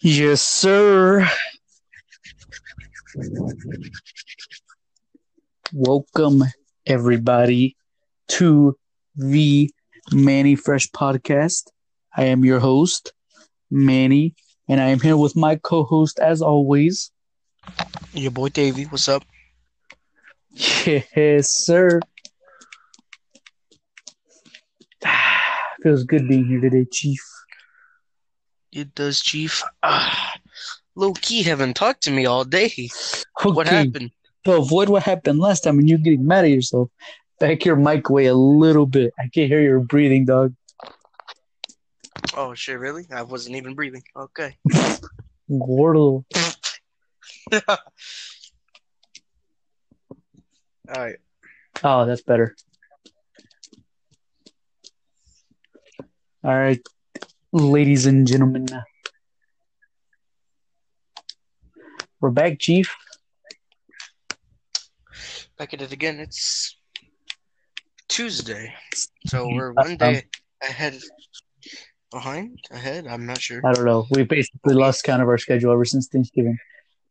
Yes, sir. Welcome, everybody, to the Manny Fresh podcast. I am your host, Manny, and I am here with my co host, as always. Your boy Davey, what's up? Yes, sir. Feels good being here today, Chief. It does, Chief. Ah, low key haven't talked to me all day. Okay, What happened? to avoid what happened last time and you getting mad at yourself, back your mic away a little bit. I can't hear your breathing, dog. Oh shit, really? I wasn't even breathing. Okay. Gordo. all right. Oh, that's better. All right, ladies and gentlemen. We're back, Chief. Back at it again. It's Tuesday, so we're one day ahead. Behind? Ahead? I'm not sure. I don't know. We basically lost count of our schedule ever since Thanksgiving.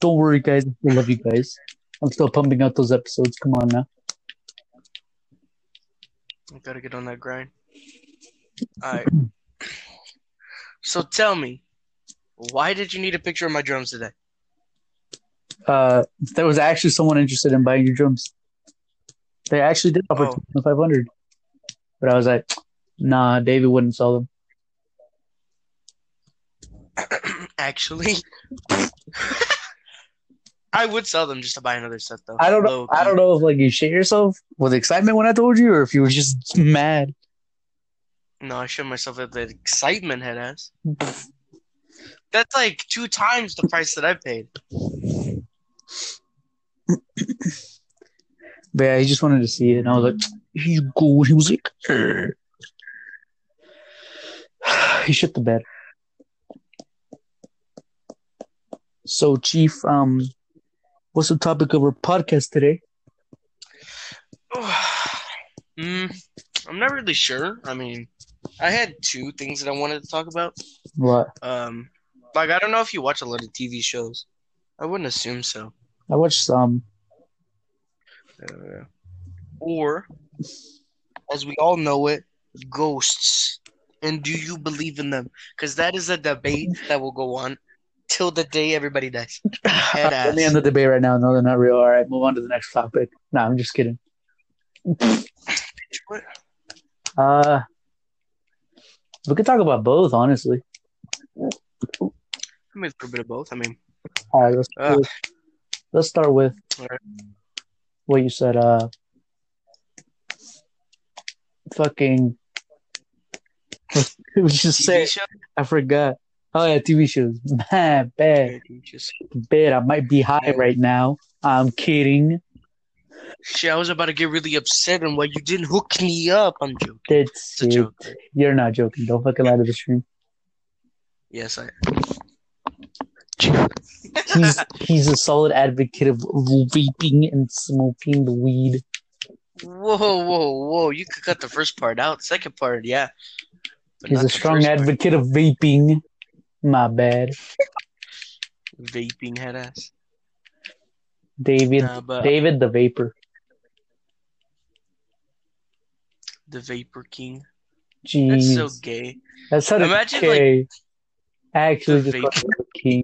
Don't worry, guys. I love you guys. I'm still pumping out those episodes. Come on now. I gotta get on that grind. All right. So tell me, why did you need a picture of my drums today? Uh, there was actually someone interested in buying your drums. They actually did offer Oh. 500 but I was like, nah, David wouldn't sell them. Actually, I would sell them just to buy another set, though. I don't know. I don't know if like you shit yourself with excitement when I told you, or if you were just mad. No, I showed myself at the excitement head ass. That's like two times the price that I paid. But yeah, he just wanted to see it, and I was like, "Here you go." He was like, he shit the bed. So, Chief, um, what's the topic of our podcast today? mm, I'm not really sure. I mean, I had two things that I wanted to talk about. What? Um, like I don't know if you watch a lot of TV shows. I wouldn't assume so. I watched some. Uh, or, as we all know it, ghosts. And do you believe in them? Because that is a debate that will go on till the day everybody dies. Let me end the debate right now. No, they're not real. All right, move on to the next topic. No, I'm just kidding. What? Uh, we could talk about both, honestly. I mean, a little bit of both. I mean, All right, let's uh, let's start with Alright. what you said. Uh, fucking. Was just say? I forgot. Oh yeah, TV shows. Man, bad, Yeah, you just- bad. I might be high right now. I'm kidding. Shit, I was about to get really upset and why you didn't hook me up. I'm joking. That's a it. joke. You're not joking. Don't fucking lie to the stream. Yes, I. He's he's a solid advocate of vaping and smoking the weed. Whoa, whoa, whoa! You could cut the first part out. Second part, yeah. But He's a strong first part. advocate of vaping. My bad, Vaping head ass. David. Nah, but David the vapor. the Vapor King. Jeez, That's so gay. That's how Imagine, okay. Actually, the just called him the king.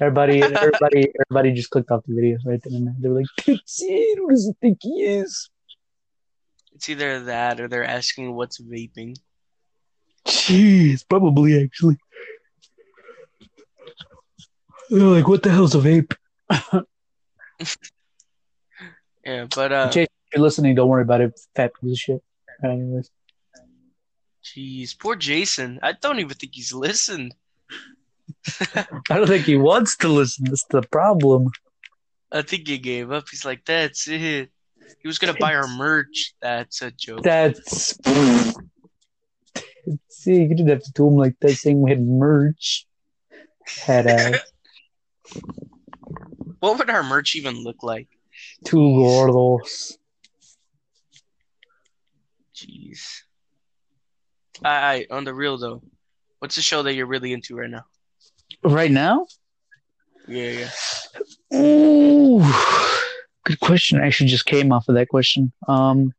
Everybody, everybody, everybody just clicked off the video right then and there. They were like, "That's it. Who does he think he is?" It's either that or they're asking what's vaping. Jeez, probably actually. They're like, "What the hell's a vape?" Yeah, but uh, you're listening, don't worry about it. Fat piece of shit. Anyways, jeez, poor Jason. I don't even think he's listened. I don't think he wants to listen. That's the problem. I think he gave up. He's like, that's it. He was gonna buy our merch. That's a joke. That's. See, you didn't have to do him like that, saying we had merch. Had uh, What would our merch even look like? two gordos. Jeez. I, I on the real though, what's the show that you're really into right now? Right now? Yeah, yeah. Ooh, good question. I actually just came off of that question. Um,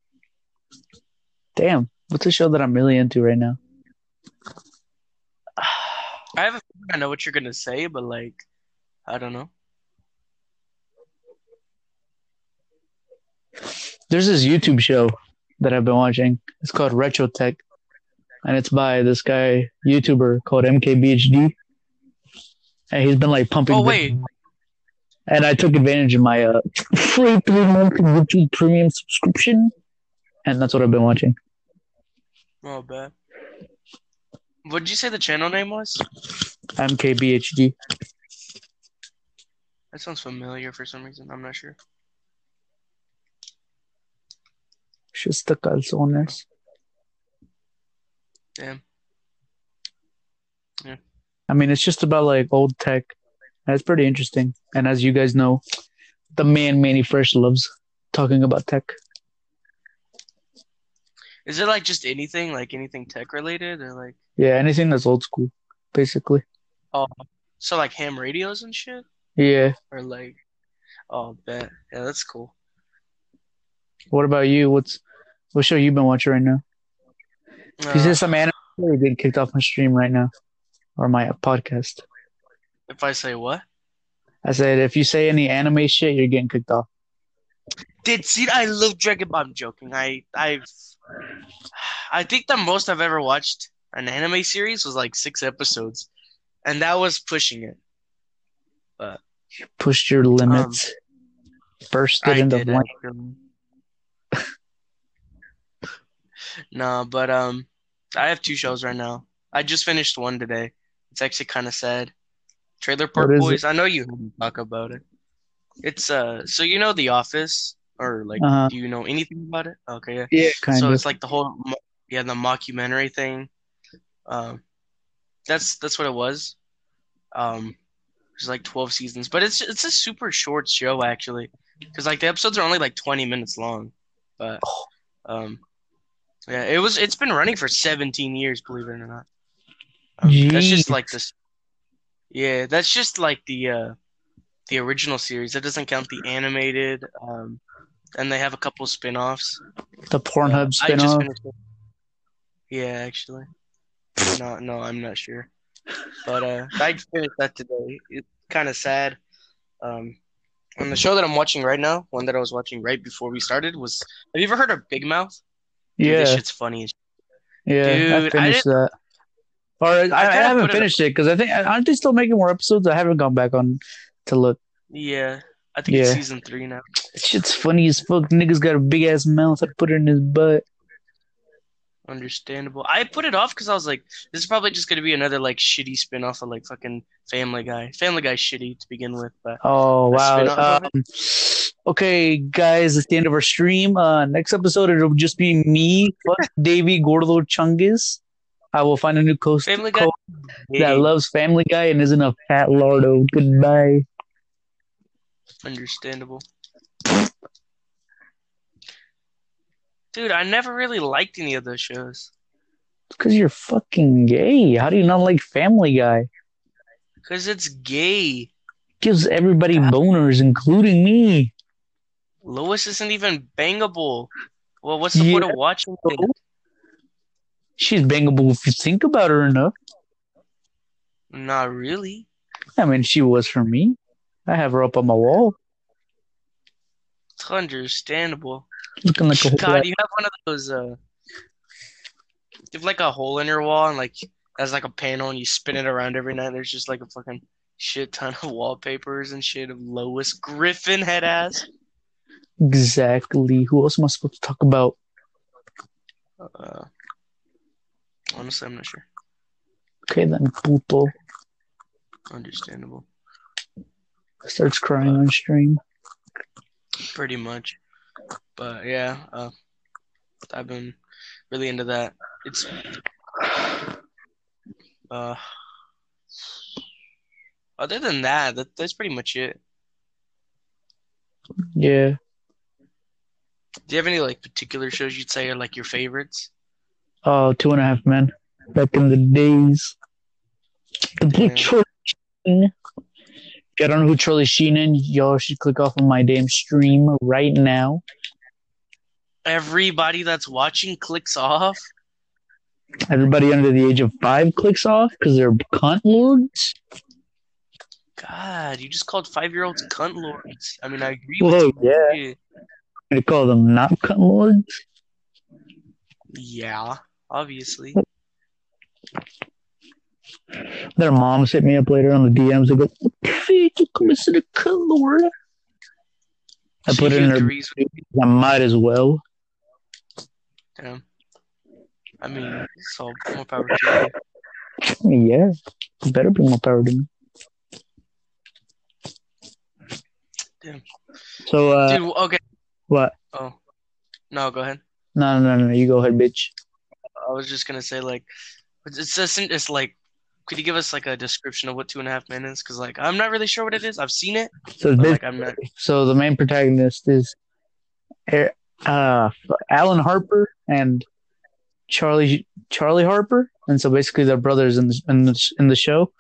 damn, what's a show that I'm really into right now? I have a I know what you're gonna say, but like, I don't know. There's this YouTube show that I've been watching. It's called Retro Tech, and it's by this guy YouTuber called MKBHD. And he's been like pumping. Oh wait, And I took advantage of my uh, free three month YouTube Premium subscription, and that's what I've been watching. oh bad. What did you say the channel name was? MKBHD. That sounds familiar for some reason. I'm not sure. Just the calzones. Damn. Yeah. I mean, it's just about like old tech. That's pretty interesting. And as you guys know, the man Manny Fresh loves talking about tech. Is it like just anything, like anything tech related, or like Yeah, anything that's old school, basically. oh, so like ham radios and shit, Yeah. or like oh, bet yeah, that's cool. What about you? What's what show you've been watching right now? You Uh, say some anime, you're getting kicked off my stream right now, or my podcast. if I say what? I said if you say any anime shit, you're getting kicked off. Did see? I love Dragon Ball. I'm joking. I I've I think the most I've ever watched an anime series was like six episodes, and that was pushing it. But pushed your limits. Bursted Um, I into did blank. actually. No, but um, I have two shows right now. I just finished one today. It's actually kind of sad. Trailer Park Boys. I know you talk about it. It's uh, so you know The Office, or like, Uh-huh. do you know anything about it? Okay, yeah. Yeah, kind so of. it's like the whole yeah the mockumentary thing um that's that's what it was um it's like 12 seasons but it's it's a super short show actually because like the episodes are only like 20 minutes long but um yeah it was it's been running for 17 years believe it or not um, that's just like this yeah that's just like the uh the original series that doesn't count the animated um and they have a couple spin-offs the Pornhub I just spinoff. finished it. Yeah, actually. No, no, I'm not sure. But uh, I finished that today. It's kind of sad. Um, and the show that I'm watching right now, one that I was watching right before we started, was. Have you ever heard of Big Mouth? Dude, Yeah, this shit's funny. yeah. Dude, I I finished that. Or I, I, kinda haven't finished it because I think aren't they still making more episodes? I haven't gone back on to look. Yeah, I think it's season three now. Shit's funny as fuck. Niggas got a big ass mouth. I put it in his butt. Understandable. I put it off because I was like, this is probably just gonna be another like shitty spin off of like fucking Family Guy. Family Guy's shitty to begin with, but Oh wow. Um, okay, guys, it's the end of our stream. Uh, next episode it'll just be me, Davey Gordo Chungus. I will find a new host Family Guy. that loves Family Guy and isn't a fat lardo. Goodbye. Understandable. Dude, I never really liked any of those shows. Because you're fucking gay. How do you not like Family Guy? Because it's gay. Gives everybody God. boners, including me. Lois isn't even bangable. Well, what's the Yeah. point of watching it? She's bangable if you think about her enough. Not really. I mean, she was for me. I have her up on my wall, It's understandable. Looking like a whole God, you have one of those, uh, you have like a hole in your wall and like, has like a panel and you spin it around every night. There's just like a fucking shit ton of wallpapers and shit of Lois Griffin head ass. Exactly. Who else am I supposed to talk about? Uh, honestly, I'm not sure. Okay, then puto Understandable. starts crying on stream. Pretty much. But yeah, uh, I've been really into that. It's uh other than that, that that's pretty much it. Yeah. Do you have any like particular shows you'd say are like your favorites? Oh, two and a half men. Back in the days. The church. If you don't know who Charlie Sheen is, y'all should click off on my damn stream right now. Everybody that's watching clicks off. Everybody under the age of five clicks off because they're cunt lords. God, you just called five year olds cunt lords. I mean, I agree Whoa, with yeah. you. I call them not cunt lords. Yeah, obviously. Their moms hit me up later on the DMs. They go, "What the fuck? You committed a cunt lord?" I put it in her. I might as well. them. I mean, so more power to you. Yeah, you better bring more power to me. Damn. So, uh, Dude, okay. what? Oh, no, go ahead. No, no, no, no. You go ahead, bitch. I was just gonna say like, it's just it's like, could you give us like a description of what two and a half men is? Because like I'm not really sure what it is. I've seen it, So, like I'm not. so the main protagonist is Er- uh, Alan Harper and Charlie Charlie Harper, and so basically they're brothers in the in the, in the show.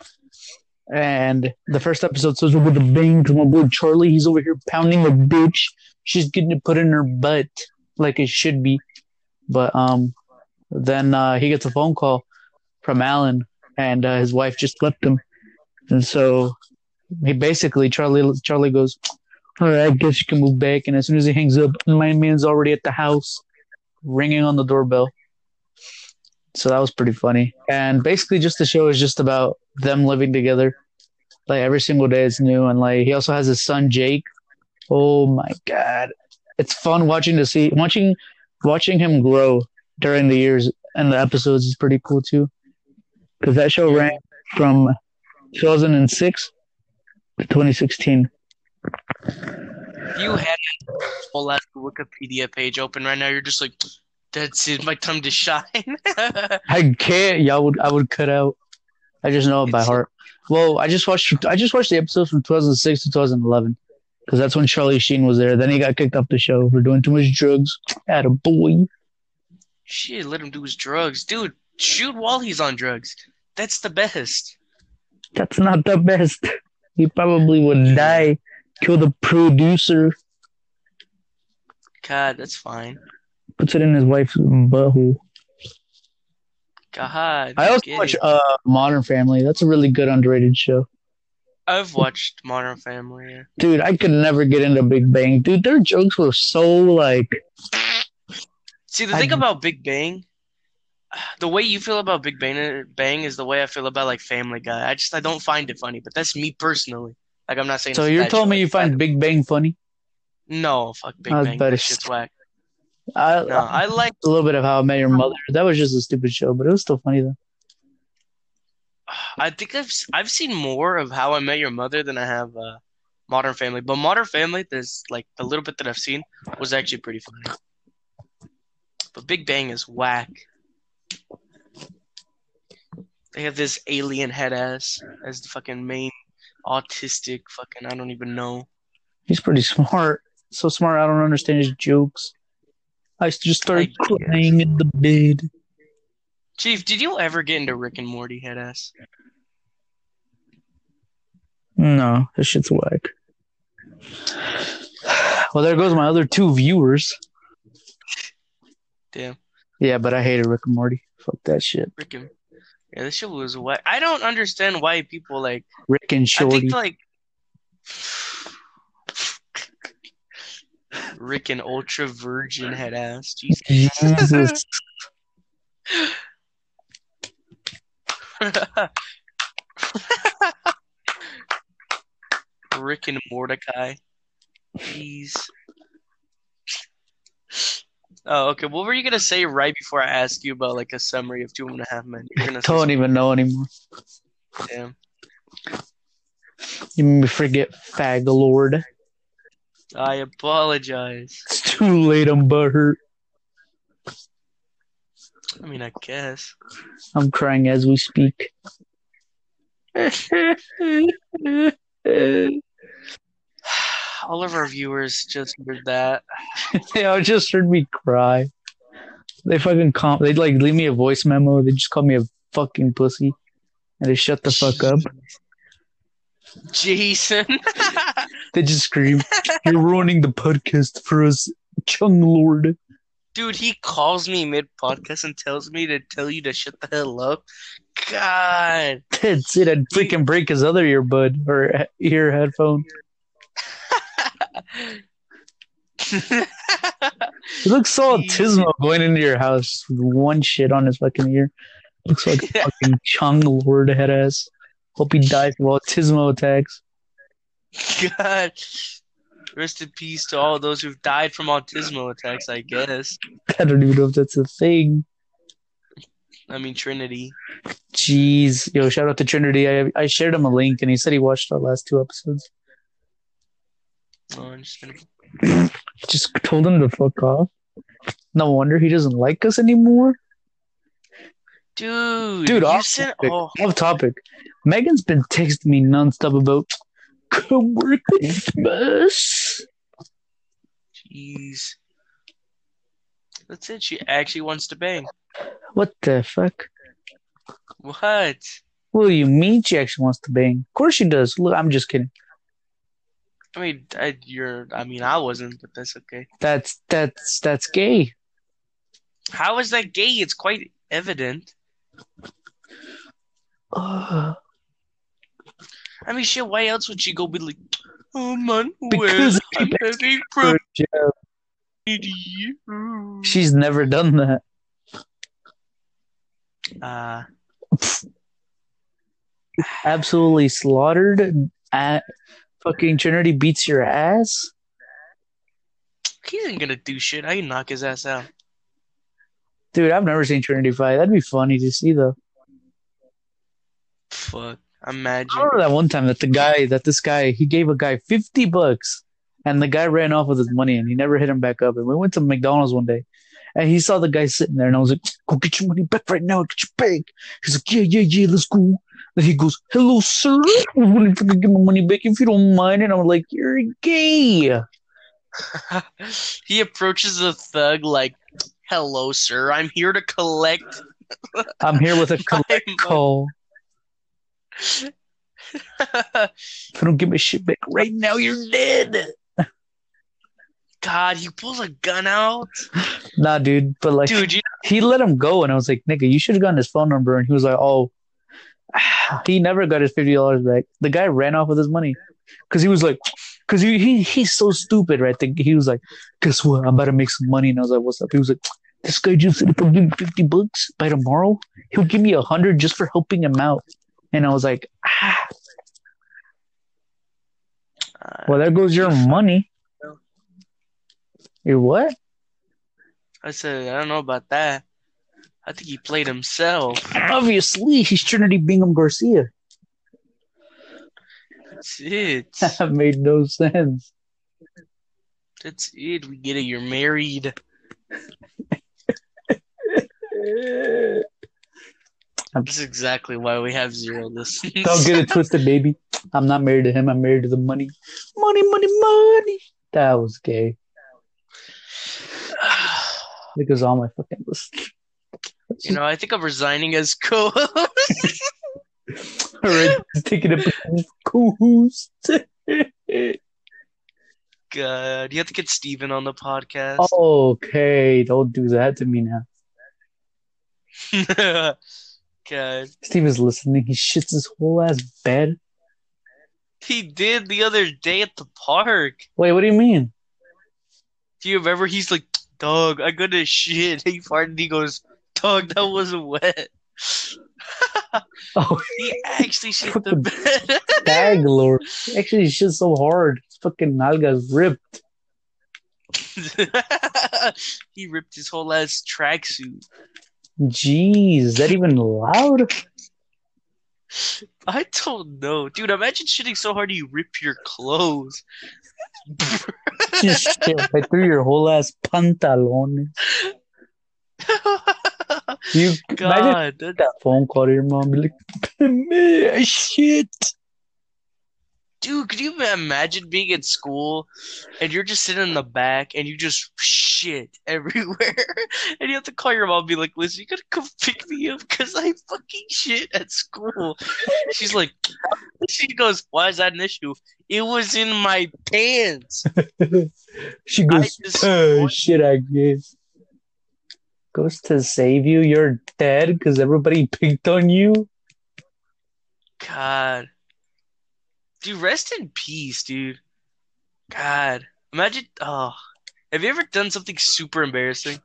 And the first episode starts with a bang to my boy Charlie. He's over here pounding a bitch. She's getting it put in her butt like it should be. But um, then uh, he gets a phone call from Alan, and uh, his wife just left him. And so he basically Charlie Charlie goes, all right, I guess you can move back. And as soon as he hangs up, my man's already at the house, ringing on the doorbell. So that was pretty funny. And basically, just the show is just about them living together. Like every single day is new. And like he also has his son Jake. Oh my god, it's fun watching to see watching watching him grow during the years and the episodes is pretty cool too. Because that show ran from 2006 to 2016. If you had a whole ass Wikipedia page open right now, you're just like, that's it, my time to shine. I can't. Yeah, I would. I would cut out. I just know it by It's- heart. Well, I just watched. I just watched the episodes from 2006 to 2011 because that's when Charlie Sheen was there. Then he got kicked off the show for doing too much drugs. At a boy. Shit, let him do his drugs, dude. Shoot while he's on drugs. That's the best. That's not the best. He probably would die. Kill the producer. God, that's fine. Puts it in his wife's butthole. God. I also get watch uh, Modern Family. That's a really good underrated show. I've watched Modern Family. Yeah. Dude, I could never get into Big Bang. Dude, their jokes were so like See, the I- thing about Big Bang, the way you feel about Big Bang, Bang is the way I feel about like Family Guy. I just I don't find it funny, but that's me personally. Like I'm not saying. So you're telling me you find Big Bang funny? No, fuck Big Bang. That shit's whack. I, No, I like. a little bit of How I Met Your Mother. That was just a stupid show, but it was still funny though. I think I've I've seen more of How I Met Your Mother than I have uh, Modern Family. But Modern Family, there's like the little bit that I've seen was actually pretty funny. But Big Bang is whack. They have this alien head ass as the fucking main autistic fucking I don't even know. He's pretty smart. So smart, I don't understand his jokes. I just started I crying in the bed. Chief, did you ever get into Rick and Morty head ass? No, this shit's whack. Well, there goes my other two viewers. Damn, Yeah, but I hated Rick and Morty. Fuck that shit. Rick and yeah, this shit was whack. I don't understand why people like Rick and Shorty. I think like Rick and Ultra Virgin head ass. Jesus. Jesus. Rick and Mordecai. Jeez. Oh, okay. What were you gonna say right before I asked you about like a summary of Two and a Half Men? You're gonna Don't even know anymore. damn. You made me forget Fagalord. I apologize. It's too late. I'm butthurt. I mean, I guess. I'm crying as we speak. All of our viewers just heard that. they all just heard me cry. They fucking comp. They like leave me a voice memo. They just call me a fucking pussy, and they shut the fuck up. Jason. They just scream, "You're ruining the podcast for us, Chung Lord." Dude, he calls me mid podcast and tells me to tell you to shut the hell up. God. That's it. I'd freaking break his other earbud or ear headphone. He looks so autismo going into your house with one shit on his fucking ear. Looks like fucking Chung Lord head ass. Hope he dies of autismo attacks. God. Rest in peace to all those who've died from autismo attacks, I guess. I don't even know if that's a thing. I mean, Trinity. Jeez. Yo, shout out to Trinity. I I shared him a link and he said he watched our last two episodes. Oh, I'm just gonna... Just told him to fuck off. No wonder he doesn't like us anymore. Dude, Dude, off sent... topic. Oh, Off topic. Megan's been texting me nonstop about come work with us. jeez. That's it. She actually wants to bang. What the fuck? What? What do you mean she actually wants to bang? Of course she does. Look, I'm just kidding. I mean, I, you're. I mean, I wasn't, but that's okay. That's that's that's gay. How is that gay? It's quite evident. Ugh. I mean, shit. Why else would she go be like, "Oh man, Because I'm having She's never done that. Uh, Absolutely slaughtered. At fucking Trinity beats your ass. he ain't gonna do shit. I can knock his ass out. Dude, I've never seen Trinity fight. That'd be funny to see though. Fuck. Imagine. I remember that one time that the guy, that this guy, he gave a guy 50 bucks and the guy ran off with his money and he never hit him back up. And we went to McDonald's one day and he saw the guy sitting there and I was like, go get your money back right now. Get your bag. He's like, yeah, yeah, yeah, let's go. Then he goes, hello, sir. I'm willing to get my money back if you don't mind. And I'm like, you're gay. he approaches the thug like, "Hello, sir. I'm here to collect." I'm here with a collect call. If you don't give my shit back right now, you're dead. God, he pulls a gun out, Nah, dude. But like, dude. You he let him go, and I was like, "Nigga, you should have gotten his phone number." And he was like, "Oh, he never got his fifty dollars back." The guy ran off with his money because he was like, "Because he, he he's so stupid, right?" The, he was like, "Guess what? I'm about to make some money." And I was like, "What's up?" He was like, "This guy just said if I give him fifty bucks by tomorrow, he'll give me a hundred just for helping him out." And I was like, "Ah, uh, well, there goes your money." Your what? I said, I don't know about that. I think he played himself. Obviously, he's Trinity Bingham Garcia. That's it. that made no sense. That's it. We get it. You're married. That's exactly why we have zero listens. Don't get it twisted, baby. I'm not married to him. I'm married to the money. Money, money, money. That was gay. Because all my fucking list. You know, I think I'm resigning as co-host. Alright, taking a co-host. God, you have to get Steven on the podcast. okay, don't do that to me now. God, Steve is listening. He shits his whole ass bed. he did the other day at the park. Wait, what do you mean? Do you remember? He's like, "Dog, I got to shit." He farted. He goes, "Dog, that wasn't wet." Oh, He actually shit the bed. bag lord. Actually, shit so hard. His fucking nalga's ripped. he ripped his whole ass tracksuit. Jeez, is that even loud? I don't know, dude. Imagine shitting so hard you rip your clothes. Just shit right through your whole ass pantalon. You God, that, that phone call to your mom, be like, "Man, shit. dude, could you imagine being in school and you're just sitting in the back and you just shit everywhere, and you have to call your mom and be like, "Listen, you gotta come pick me up because I fucking shit at school." She's like, she goes, "Why is that an issue? It was in my pants." she goes, oh, shit, I guess. Goes to save you. You're dead because everybody picked on you. God, dude, rest in peace, dude. God, imagine. Oh, have you ever done something super embarrassing?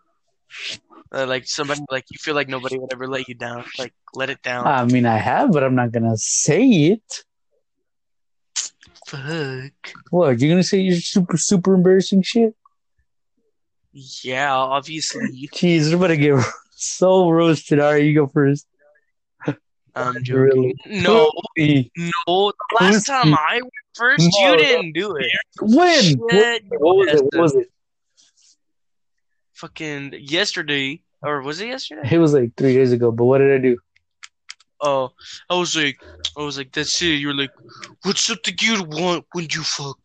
Uh, like somebody, like you feel like nobody would ever let you down, like let it down. I mean, I have, but I'm not gonna say it. Fuck. What? You're gonna say your super, super embarrassing shit? Yeah, obviously. Jeez, we're gonna get so roasted. All right, you go first. I'm joking. Really? No, no. The last time I went first, No. you didn't do it. When? Shit, What, what was it? What was it? Fucking yesterday, or was it yesterday? It was like three days ago. But what did I do? Oh, I was like, I was like, that's it. You're like, what's something you'd want when you fuck?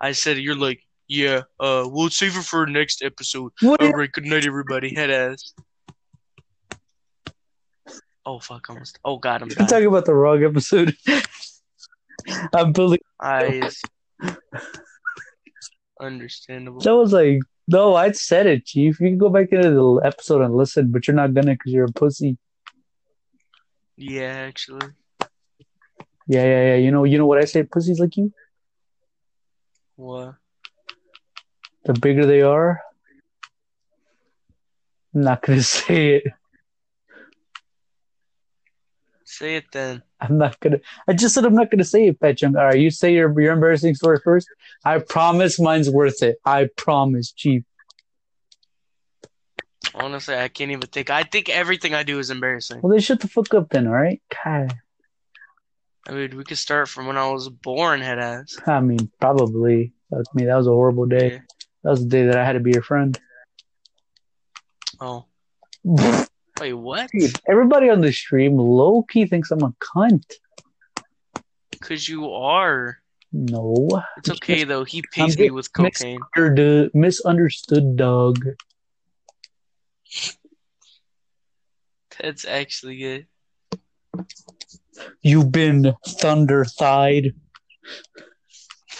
I said, you're like, yeah. Uh, we'll save it for next episode. What? All right, good night, everybody. Head ass. Oh fuck! Almost. Oh god, I'm talking about the wrong episode. I'm building. I. Understandable. that was like no, I said it, Chief. You can go back into the episode and listen, but you're not gonna because you're a pussy. Yeah, actually. Yeah, yeah, yeah. You know, you know what I say? Pussies like you. What? The bigger they are, I'm not gonna say it. Say it then. I'm not gonna. I just said I'm not gonna say it, Pet Chung. All right, you say your your embarrassing story first. I promise mine's worth it. I promise, Chief. Honestly, I can't even think. I think everything I do is embarrassing. Well, then shut the fuck up, then. All right. God. I mean, we could start from when I was born, head ass. I mean, probably. I mean, that was a horrible day. Yeah. That was the day that I had to be your friend. Oh, wait, what? everybody on the stream low key thinks I'm a cunt. Because you are. No, It's okay though. He pays me with cocaine. you're misunderstood dog. That's actually good. You've been thunder thighed.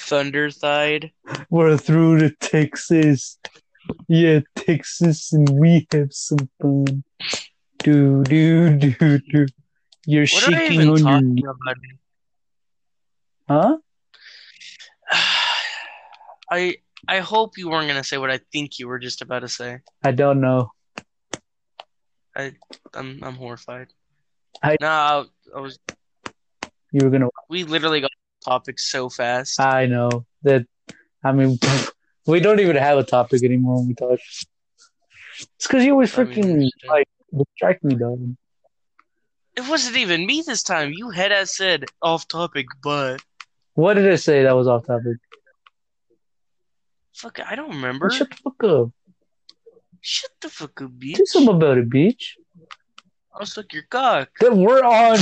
Thunder Thide. We're through to Texas. Yeah, Texas, and we have some fun. Do do do do. You're What shaking on your about? Huh? I I hope you weren't gonna say what I think you were just about to say. I don't know. I'm I'm horrified. I- no, I, I was. You were gonna. We literally got topics so fast. I know that. I mean, we don't even have a topic anymore when we talk. It's because you always I mean, freaking like distract me, dog. It wasn't even me this time. You had as said off topic, but What did I say that was off topic? fuck, I don't remember. Shut the fuck up. Shut the fuck up, bitch. Do something about it, bitch. I'll suck your cock. Then we're on.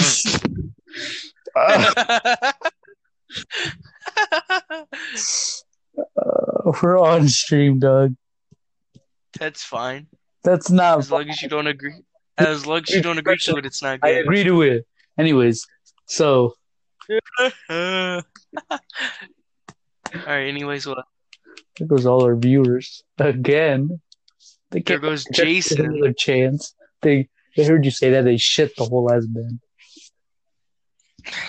Uh, uh, we're on stream, dog. That's fine. That's not. As long as you don't agree. As long as you don't agree to it, it's not I good. agree to it. Anyways, so All right. Anyways, what? there goes all our viewers again. They There goes Jason. another chance. They they heard you say that they shit the whole ass band.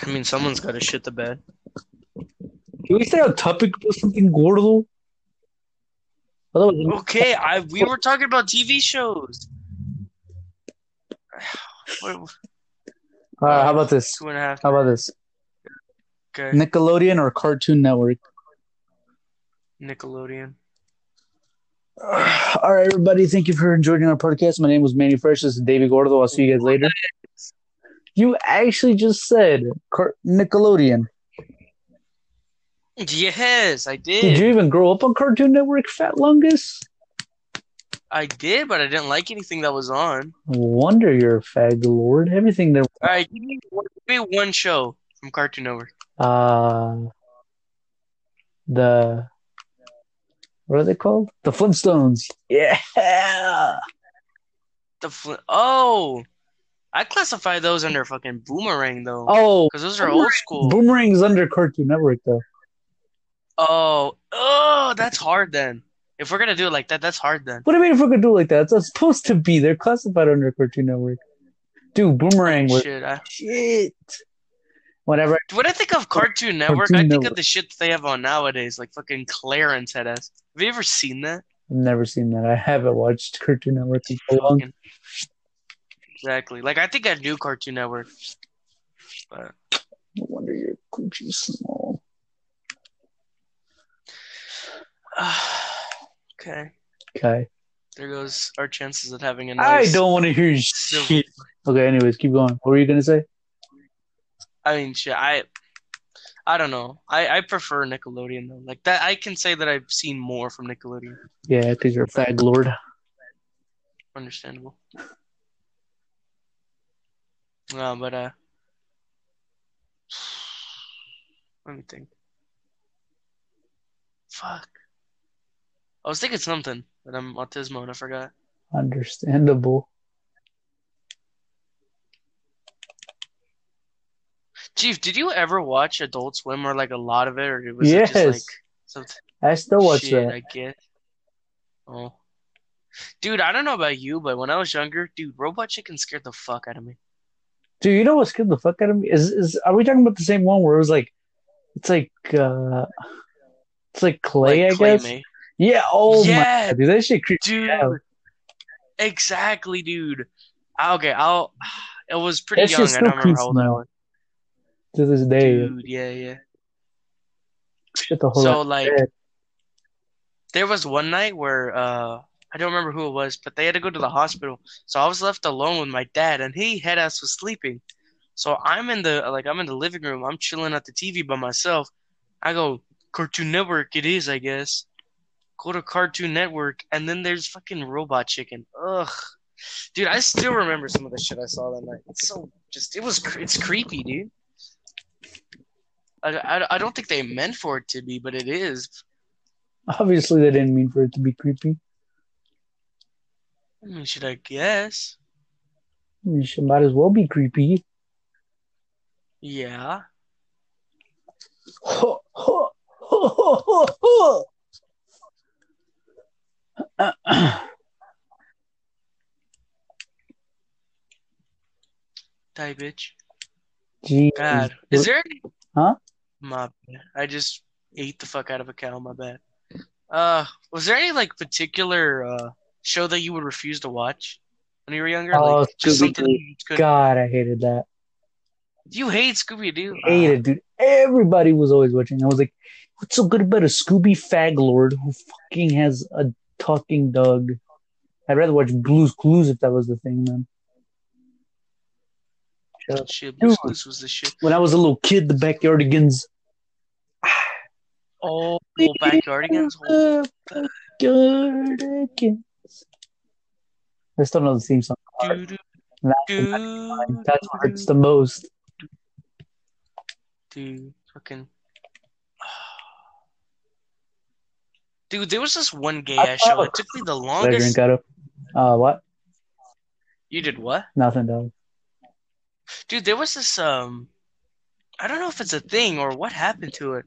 I mean, someone's got to shit the bed. Can we stay on topic about something gordo? Okay, I we were talking about TV shows. What- all right, how about this? Two and a half. How about this? Okay, Nickelodeon or Cartoon Network? Nickelodeon. All right, everybody. Thank you for joining our podcast. My name was Manny Fresh. This is David Gordo. I'll see you guys later. You actually just said Nickelodeon. Yes, I Did did. you even grow up on Cartoon Network, Fat Lungus? I did, but I didn't like anything that was on. No wonder you're a fag lord. Everything there. All right, give me, one- give me one show from Cartoon Network. Uh, the What are they called? The Flintstones. Yeah. The fl- oh, I classify those under fucking boomerang though, Oh, because those are old school. Boomerang's under Cartoon Network though. Oh, oh, that's hard then. If we're gonna do it like that, that's hard then. What do you mean if we could do it like that? It's supposed to be. They're classified under Cartoon Network. Dude, Boomerang was Shit, I, shit. Whenever when I think of Cartoon Network, Cartoon I think Network. of the shit they have on nowadays, like fucking Clarence had us. Have you ever seen that? I've never seen that. I haven't watched Cartoon Network in so long. Exactly. Like I think I knew Cartoon Network. But No wonder your coochie's small. okay, Okay. there goes our chances of having a I nice. don't want to hear shit. Okay, anyways, keep going. What were you gonna say? I mean, shit. I. I don't know. I, I prefer Nickelodeon though. Like that, I can say that I've seen more from Nickelodeon. Yeah, because you're a fag lord. Understandable. No, but uh, let me think. Fuck. I was thinking something, but I'm autismo and I forgot. Understandable. Chief, did you ever watch Adult Swim or like a lot of it, or was it just Yes. like something? I still watch Shit, that. I guess. Oh, dude, I don't know about you, but when I was younger, dude, Robot Chicken scared the fuck out of me. Dude, you know what scared the fuck out of me? Is is are we talking about the same one where it was like it's like uh it's like clay, Like I guess? Claymate. Yeah, oh my Yeah, god, dude, that shit creepy. dude. out. Exactly, dude. Ah, Okay, I'll. It was pretty That young. I don't remember how old me I was. To this day. Dude, yeah, yeah. Shit the whole So like, dead. there was one night where uh, I don't remember who it was, but they had to go to the hospital. So I was left alone with my dad, and he head ass was sleeping. So I'm in the like I'm in the living room. I'm chilling at the TV by myself. I go Cartoon Network. It is, I guess. Go to Cartoon Network, and then there's fucking Robot Chicken. Ugh, dude, I still remember some of the shit I saw that night. It's so just it was it's creepy, dude. I, I, I don't think they meant for it to be, but it is. Obviously they didn't mean for it to be creepy. I mean, should I guess? I mean, shit might as well be creepy. Yeah. Die, bitch. Jeez. God. Is there any. Huh? My bad. I just ate the fuck out of a cow. My bad. Uh, was there any, like, particular uh, show that you would refuse to watch when you were younger? Oh, like, Scooby-Doo. God, I hated that. You hate Scooby Doo? I hated, dude. Everybody was always watching. I was like, what's so good about a Scooby Fag Lord who fucking has a talking dog? I'd rather watch Blue's Clues if that was the thing, man. Shit, Blue's Clues was the shit. When I was a little kid, the Backyardigans. Oh, Backyardigans. Oh, Backyardigans. I still know the theme song. doo, doo, That- doo, That's what hurts the most. Dude, fucking. Dude, there was this one gay ass show. It took me the longest. drink out of? Uh, what? You did what? Nothing, dog. Dude, there was this um I don't know if it's a thing or what happened to it.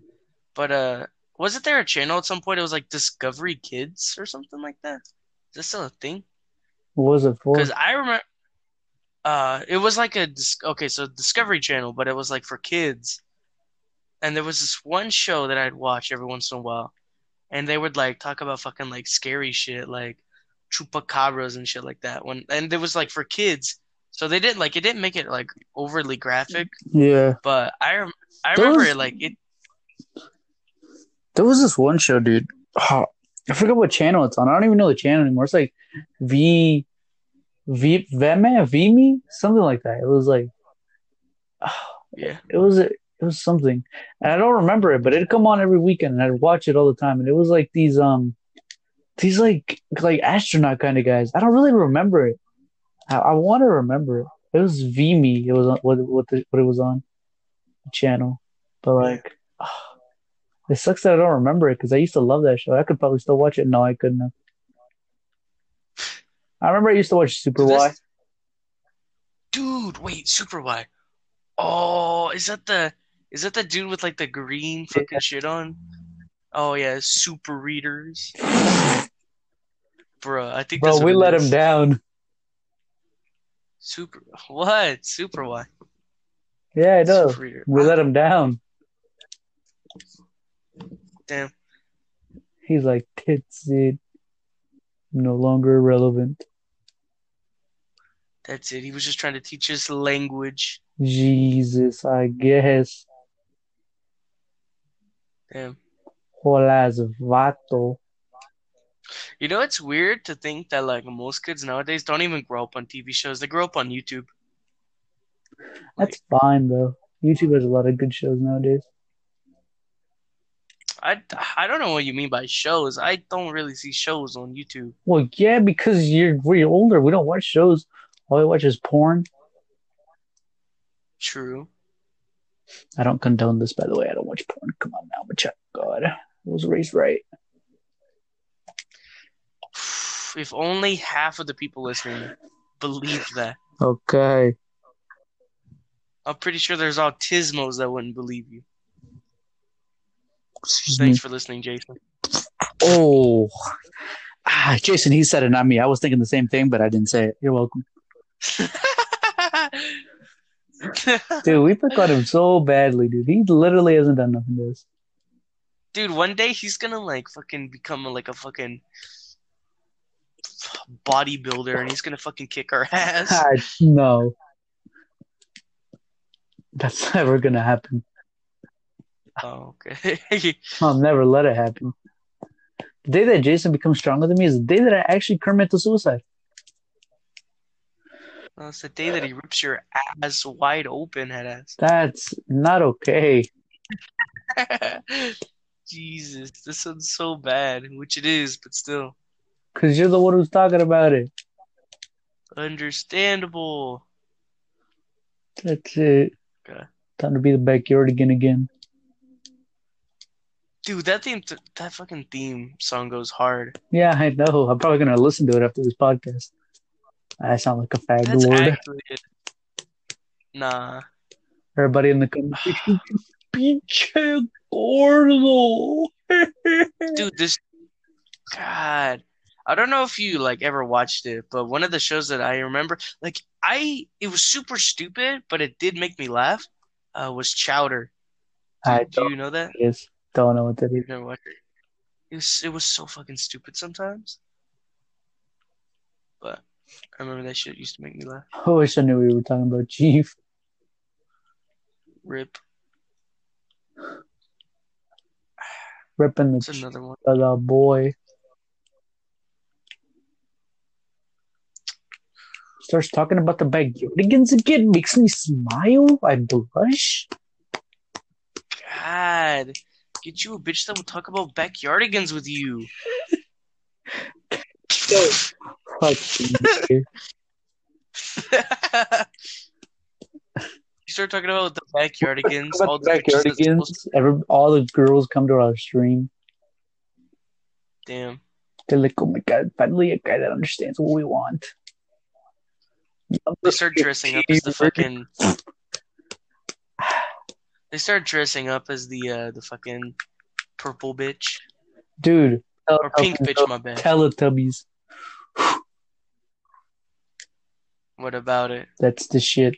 But uh wasn't there a channel at some point it was like Discovery Kids or something like that? Is that still a thing? What was it for? Because I remember uh it was like a dis- okay, so Discovery Channel, but it was like for kids. And there was this one show that I'd watch every once in a while. And they would like talk about fucking like scary shit like chupacabras and shit like that. When and it was like for kids. So they didn't like it didn't make it like overly graphic, Yeah. but I I There remember was- it like it There was this one show, dude. Oh, I forgot what channel it's on. I don't even know the channel anymore. It's like V V Veme Vimi something like that. It was like yeah. it was it was something, and I don't remember it, but it'd come on every weekend, and I'd watch it all the time. And it was like these um these like like astronaut kind of guys. I don't really remember it. I, I want to remember it. It was Vimi. It was on what what the, what it was on the channel, but like. It sucks that I don't remember it because I used to love that show. I could probably still watch it. No, I couldn't. have. I remember I used to watch Super This- Y. Dude, wait, Super Why. Oh, is that the is that the dude with like the green fucking shit on? Oh yeah, Super Readers. Bruh, I think Bro, we let is. him down. Super what? Super what? Yeah, I know. Super We let him down. Damn. He's like, tits it. No longer relevant. That's it. He was just trying to teach us language. Jesus, I guess. Vato. You know, it's weird to think that like most kids nowadays don't even grow up on TV shows. They grow up on YouTube. That's fine though. YouTube has a lot of good shows nowadays. I, I don't know what you mean by shows. I don't really see shows on YouTube. Well, yeah, because you're we're older. We don't watch shows. All we watch is porn. True. I don't condone this, by the way. I don't watch porn. Come on now, but God, I was raised right. If only half of the people listening believed that. Okay. I'm pretty sure there's autismos that wouldn't believe you. Excuse me. Thanks for listening, Jason. Oh, ah, Jason, he said it, not me. I was thinking the same thing, but I didn't say it. You're welcome, dude. We pick on him so badly, dude. He literally hasn't done nothing to us. Dude, one day he's gonna like fucking become like a fucking bodybuilder and he's gonna fucking kick our ass. Ah, no, that's never gonna happen. Oh, okay. I'll never let it happen. The day that Jason becomes stronger than me is the day that I actually commit to suicide. It's the day that he rips your ass wide open, head ass. That's not okay. Jesus, this one's so bad, which it is, but still Because you're the one who's talking about it. understandable. That's it. Okay. Time to be the backyard again. Again. Dude, that theme, that fucking theme song goes hard. Yeah, I know. I'm probably going to listen to it after this podcast. I sound like a fag That's lord. actually. Nah. Everybody in the comments. Pinche gordo. Dude, this God. I don't know if you like ever watched it, but one of the shows that I remember, like I it was super stupid, but it did make me laugh. Uh was Chowder. I Do you know that? yes, don't know what that is. Never watched it. It was it was so fucking stupid sometimes. I remember that shit used to make me laugh. I wish I knew we were talking about Chief. Rip. Ripping the another one. the uh, boy. Starts talking about the backyardigans again. Makes me smile. I blush. God. Get you a bitch that will talk about backyardigans with you. You start talking about the backyardigans, all about the the backyardigans. Every, all the girls come to our stream. Damn. They're like, oh my god, finally a guy that understands what we want. They start dressing up as the fucking. They start dressing up as the uh the fucking purple bitch Dude. or pink bitch. My bad. Teletubbies. What about it? That's the shit.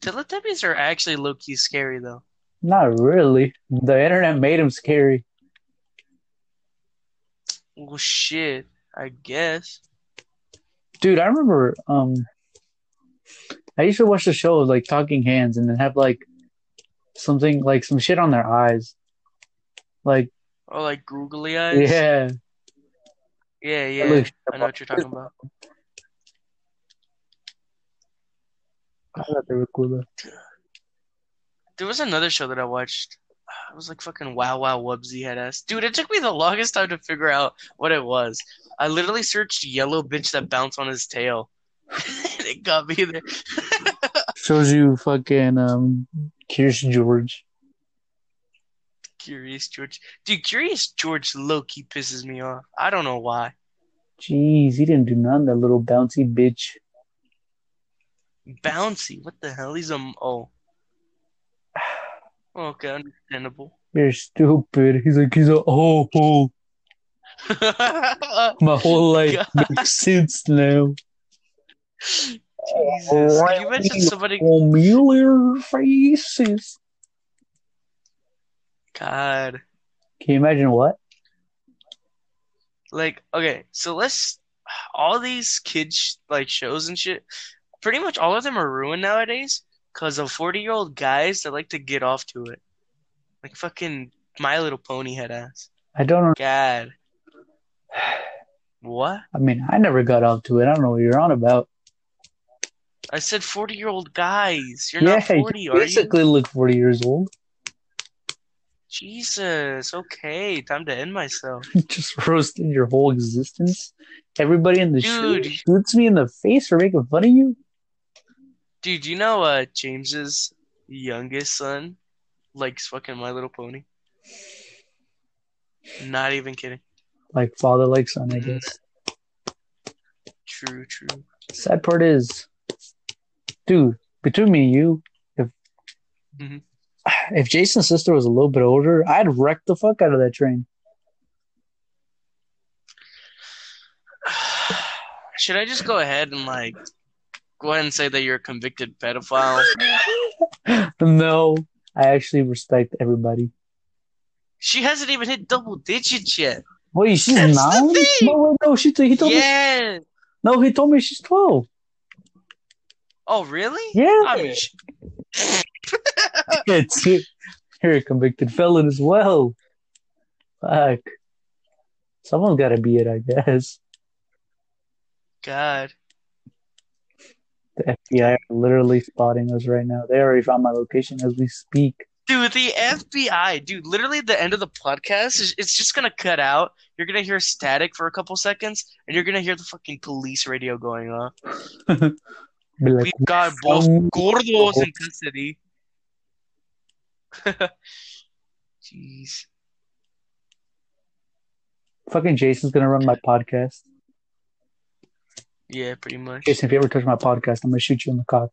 Teletubbies are actually low key scary though. Not really. The internet made him scary. Well, shit. I guess. Dude, I remember um I used to watch the show of like talking hands and then have like something like some shit on their eyes. Like Oh, like googly eyes. yeah. Yeah, yeah. I know what you're talking about. I thought they were cool though. There was another show that I watched. It was like fucking Wow Wow Wubbzy head ass. Dude, it took me the longest time to figure out what it was. I literally searched yellow bitch that bounced on his tail. it got me there. Shows you fucking um Curious George. Curious George. Dude, Curious George low key pisses me off. I don't know why. Jeez, he didn't do none. That little bouncy bitch. Bouncy. What the hell? He's a oh. Okay, understandable. You're stupid. He's like he's a oh oh. My whole life God. makes sense now. Jesus. Can you imagine somebody Familiar faces. God. Can you imagine what? Like, okay, so let's all these kids like shows and shit, pretty much all of them are ruined nowadays because of forty year old guys that like to get off to it. Like fucking My Little Pony head ass. I don't know. God. What? I mean, I never got off to it. I don't know what you're on about. I said forty year old guys. You're yeah, not forty, you are you? basically look 40 years old. Jesus. Okay, time to end myself. Just roasting your whole existence. Everybody in the Dude. street shoots me in the face for making fun of you. Dude, you know uh James's youngest son likes fucking My Little Pony? Not even kidding. Like father, like son, I Mhm. guess. True, true. Sad part is, dude, between me and you, if Mhm. If Jason's sister was a little bit older, I'd wreck the fuck out of that train. Should I just go ahead and like go ahead and say that you're a convicted pedophile? no, I actually respect everybody. She hasn't even hit double digits yet. Wait, she's That's nine? No, no, she he told me. Yeah. No, he told me she's twelve. Oh, really? Yeah, I mean, sh- it's you're a convicted felon as well. Fuck, someone's got to be it, I guess. God. The FBI are literally spotting us right now. They already found my location as we speak. Dude, the FBI, dude, literally the end of the podcast is it's just gonna cut out. You're gonna hear static for a couple seconds, and you're gonna hear the fucking police radio going off. Like, We've got both gordos in custody. Jeez. fucking Jason's gonna run my podcast. Yeah, pretty much. Jason, if you ever touch my podcast, I'm gonna shoot you in the cock.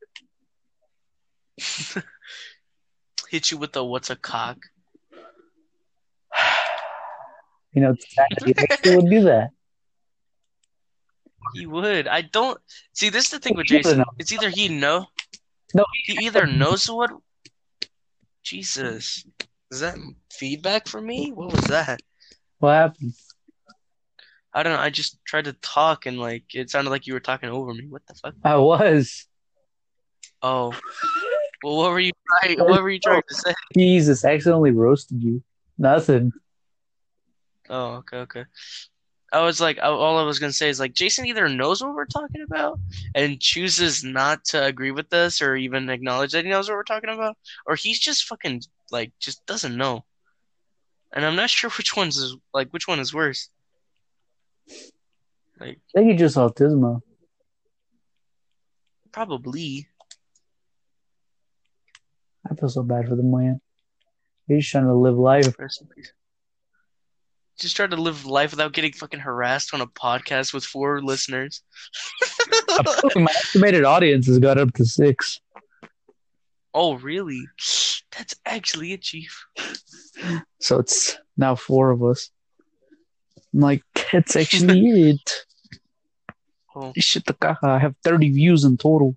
Hit you with the what's a cock? You know, that he would do that. He would. I don't see. This is the thing with Jason. It's either he know. No, He either knows what. Jesus, is that feedback for me? What was that? What happened? I don't know. I just tried to talk and like it sounded like you were talking over me. What the fuck? I was. Oh, well, what were you trying? What were you trying to say? Jesus, I accidentally roasted you. Nothing. Oh, okay, okay. I was like, all I was gonna say is like, Jason either knows what we're talking about and chooses not to agree with us or even acknowledge that he knows what we're talking about, or he's just fucking like just doesn't know. And I'm not sure which one's is like which one is worse. Like I think he just autismo. probably. I feel so bad for the man. He's trying to live life. Rest in peace. Just try to live life without getting fucking harassed on a podcast with four listeners. My estimated audience has got up to six. oh, really? That's actually it, Chief. So it's now four of us. I'm like, that's actually it. Oh, Shit, the caja. I have 30 views in total.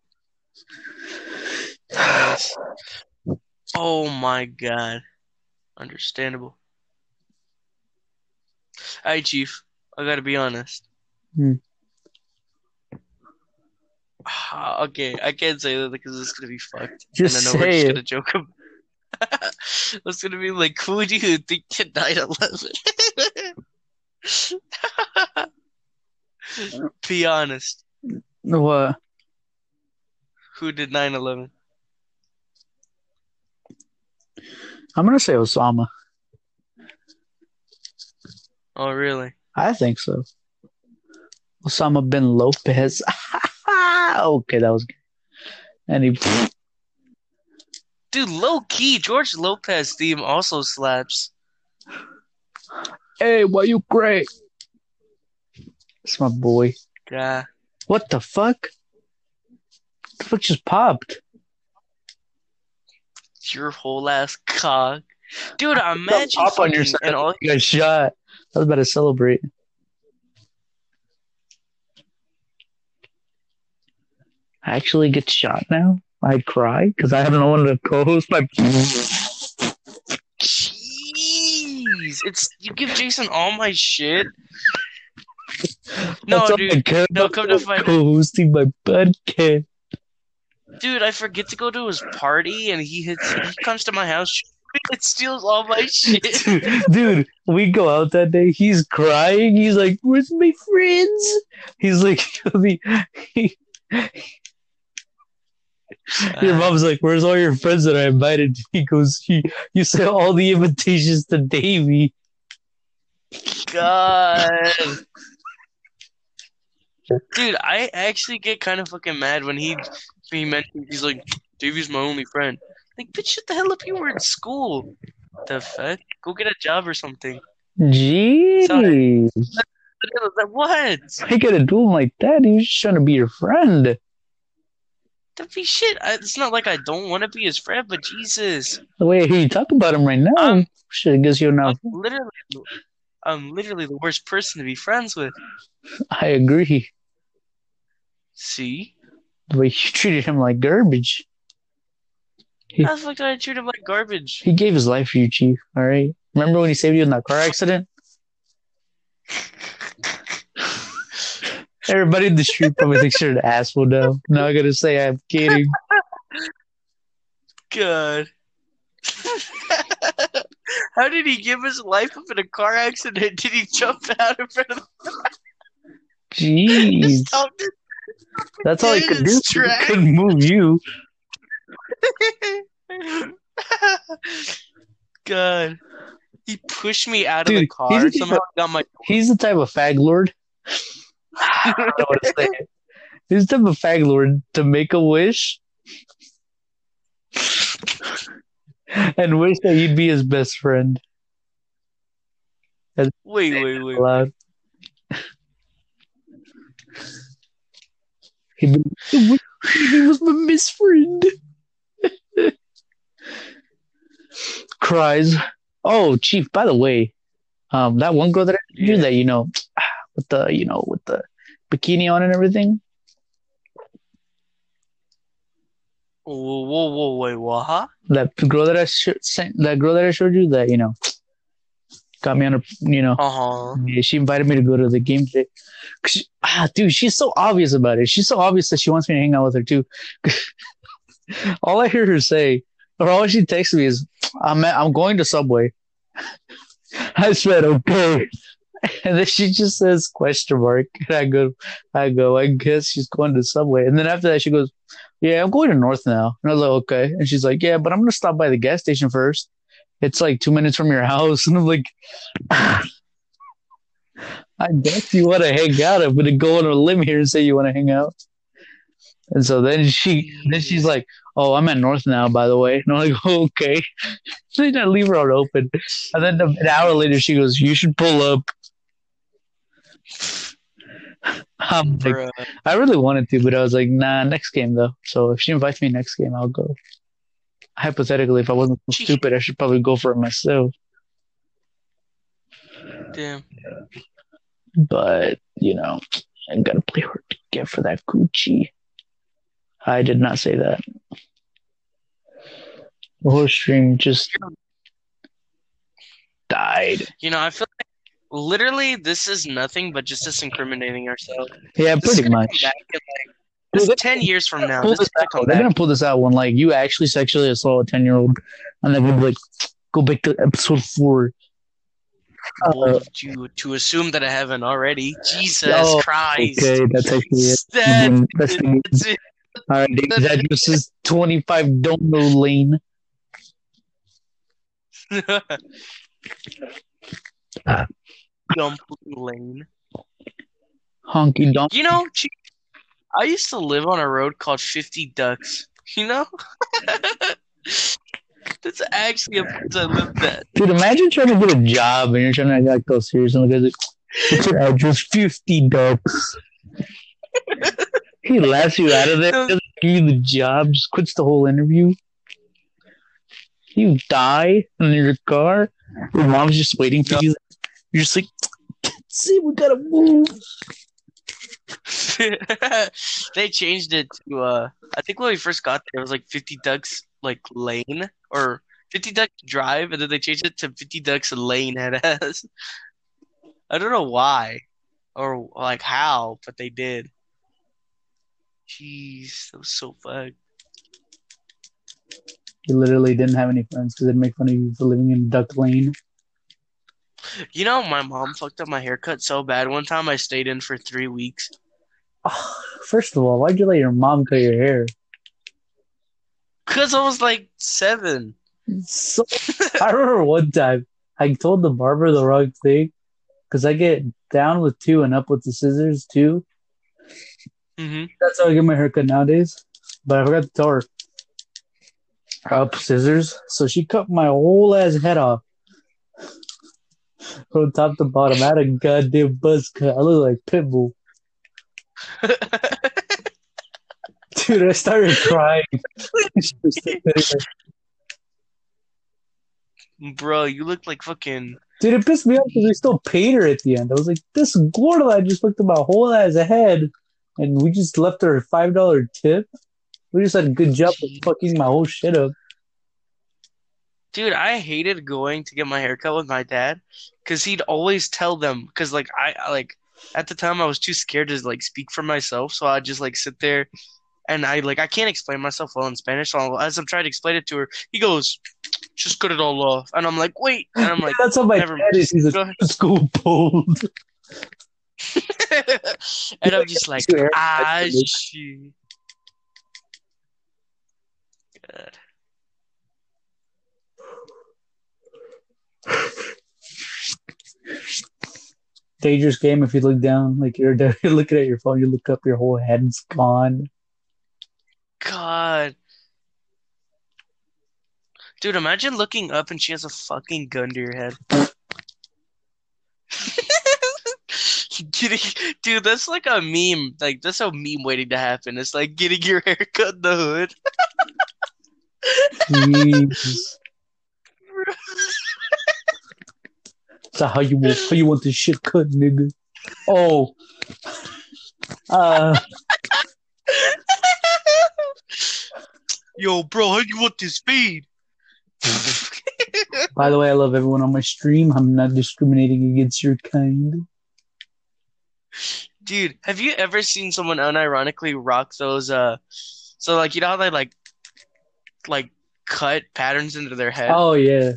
Oh my god. Understandable. Alright, Chief. I gotta be honest. Hmm. Okay, I can't say that because it's gonna be fucked. Just and I know we're just it. gonna joke about It's gonna be like, who do you think did 9 11? be honest. What? Who did 9 11? I'm to say Osama. Oh, really? I think so. Osama bin Lopez. okay, that was good. And he, Dude, low key, George Lopez theme also slaps. Hey, why you cry? It's my boy. Yeah. What the fuck? The fuck just popped? Your whole ass cock. Dude, I imagine pop on your side. and all You got shot. I was about to celebrate. I actually get shot now. I cry because I have no one to co-host my. Jeez, it's you give Jason all my shit. No, That's all I dude, no, come to find- co-hosting my podcast. dude, I forget to go to his party, and he hits. He comes to my house and steals all my shit. Dude, we go out that day. He's crying. He's like, "Where's my friends?" He's like, he, "Your uh, mom's like, where's all your friends that I invited?" He goes, "You, you sent all the invitations to Davey." God. Dude, I actually get kind of fucking mad when he he mentions he's like, Davey's my only friend. Like, bitch, shut the hell up! You were in school. The fuck? Go get a job or something. Jeez, What? I gotta do him like that. He was just trying to be your friend. Don't be shit. I, it's not like I don't want to be his friend, but Jesus, The way I hear you talk about him right now, Um, shit, I guess you're not. I'm literally, I'm literally the worst person to be friends with. I agree. See? The way you treated him like garbage. He- How the fuck did I treat him like garbage? He gave his life for you, Chief. All right. Remember when he saved you in that car accident? Everybody in the street probably thinks you're an asshole now. Now I gotta say I'm kidding. God. How did he give his life up in a car accident? Did he jump out in front of Jeez. the it? That's all he could do. He couldn't move you. God. He pushed me out of the car. he's Somehow got my He's the type of fag lord. I don't know what to say. He's the type of fag lord to make a wish and wish that you'd be his best friend. wait, wait, wait. Loud. He'd be, "I wish he was my best friend. Cries. Oh, Chief, by the way, um, that one girl that I knew that, you know, with the, you know, with the bikini on and everything. Whoa, whoa, whoa, wait, what? Huh? That girl that I sh- sent, that girl that I showed you that, you know, got me on a, you know, Uh huh. Yeah, she invited me to go to the game today. she- ah, dude, she's so obvious about it. She's so obvious that she wants me to hang out with her too. all I hear her say, all she texts me is, "I'm at, I'm going to Subway." I said, "Okay," and then she just says question mark, and I go, I go, I guess she's going to Subway, and then after that she goes, "Yeah, I'm going to North now," and I was like, "Okay," and she's like, "Yeah, but I'm gonna stop by the gas station first. It's like two minutes from your house," and I'm like. I guess you want to hang out. I'm gonna go on a limb here and say you want to hang out. And so then she, then she's like, "Oh, I'm at North now, by the way." And I'm like, oh, "Okay." So then I leave her on open, and then an hour later she goes, "You should pull up." I'm like, I really wanted to, but I was like, "Nah, next game though." So if she invites me next game, I'll go. Hypothetically, if I wasn't so stupid, I should probably go for it myself. Damn. but you know, I gotta play hard to get for that Gucci. I did not say that. The whole stream just died. You know, I feel like literally this is nothing but just us incriminating ourselves. Yeah, This pretty much. like, this Dude, ten years from now. This this gonna They're gonna pull this out when like you actually sexually assault a ten year old, and then we'll be like, go back to episode four. Uh, to to assume that I haven't already. Jesus Oh, Christ. okay, that's actually it. That- That's that's it. All right. David's address is twenty five Dono Lane. Dump lane. Honky Donk. You know, I used to live on a road called 50 Ducks. You know? That's actually a place I lived at. Dude, imagine trying to get a job and you're trying to like go serious and the guy's like, "What's your address? Fifty ducks." He laughs you out of there, doesn't give you the job, just quits the whole interview. You die in your car. Your mom's just waiting for you. You're just like, see, we gotta move. they changed it to uh I think when we first got there it was like 50 ducks like lane or 50 ducks drive and then they changed it to 50 ducks lane head ass. I don't know why or like how, but they did. Jeez, that was so fucked. You literally didn't have any friends because they'd make fun of you for living in Duck Lane. You know, my mom fucked up my haircut so bad. One time I stayed in for three weeks. Oh, first of all, why'd you let your mom cut your hair? Because I was like seven. So, I remember one time I told the barber the wrong thing because I get down with two and up with the scissors too. Hmm That's how I get my haircut nowadays. But I forgot to tell her up scissors, so she cut my whole ass head off from top to bottom. I had a goddamn buzz cut. I look like Pitbull. Dude, I started crying. She was sitting there. Bro, you look like fucking. Dude, it pissed me off because we still paid her at the end. I was like, this gorilla just looked at my whole ass head, and we just left her a five dollar tip. We just had a good job of fucking my whole shit up. Dude, I hated going to get my haircut with my dad because he'd always tell them. Because, like, I I, like at the time I was too scared to like speak for myself, so I'd just like sit there and I like I can't explain myself well in Spanish. So as I'm trying to explain it to her, he goes, "Just cut it all off," and I'm like, "Wait," and I'm like, That's how my dad is. He's a school bold. and I'm just like, ah, shit. God. Dangerous game if you look down, like you're, you're looking at your phone, you look up, your whole head's gone. God. Dude, imagine looking up and she has a fucking gun to your head. Getting, dude, that's like a meme. Like that's a meme waiting to happen. It's like getting your hair cut in the hood. Jesus. So how you want how you want this shit cut, nigga? Oh, uh, Yo, bro, how do you want this feed? by the way, I love everyone on my stream. I'm not discriminating against your kind. Dude, have you ever seen someone unironically rock those uh so like you know how they like like cut patterns into their head? Oh yeah,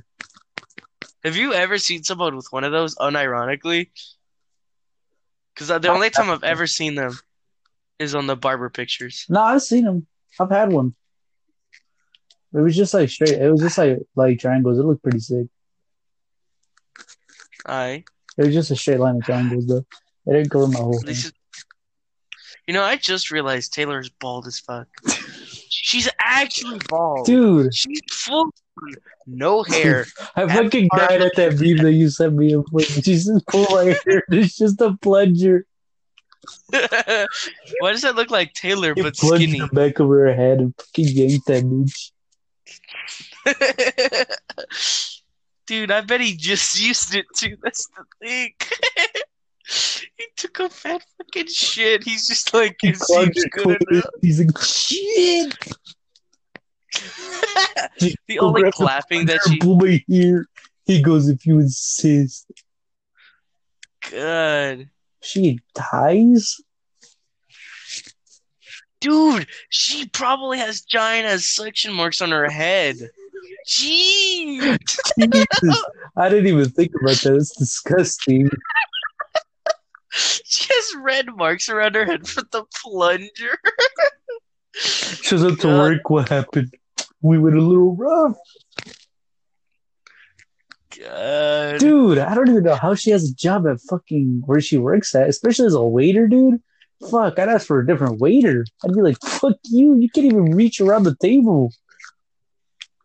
Have you ever seen someone with one of those unironically? Cuz the only time I've ever seen them is on the barber pictures. no, I've seen them. I've had one. It was just like straight. It was just like like triangles. It looked pretty sick. I It was just a straight line of triangles though. It didn't cover my whole thing. this is You know, I just realized Taylor is bald as fuck. She's actually bald. Dude, She's full no hair. I fucking died at that meme that you sent me. She's just pull my hair. It's just a plunger. Why does that look like Taylor You but skinny? the back of her head and fucking yanked that bitch. Dude, I bet he just used it too. That's the thing. he took a fat fucking shit. He's just like, He it seems good enough. He's like, shit. the only the clapping that she. My hair. He goes, if you insist. God. She dies? Dude, she probably has giant ass suction marks on her head. Jeez. Jesus. I didn't even think about that. It's disgusting. She has red marks around her head from the plunger. Shows up to work. What happened? We went a little rough. God. Dude, I don't even know how she has a job at fucking where she works at, especially as a waiter, dude. Fuck, I'd ask for a different waiter. I'd be like, fuck you, you can't even reach around the table.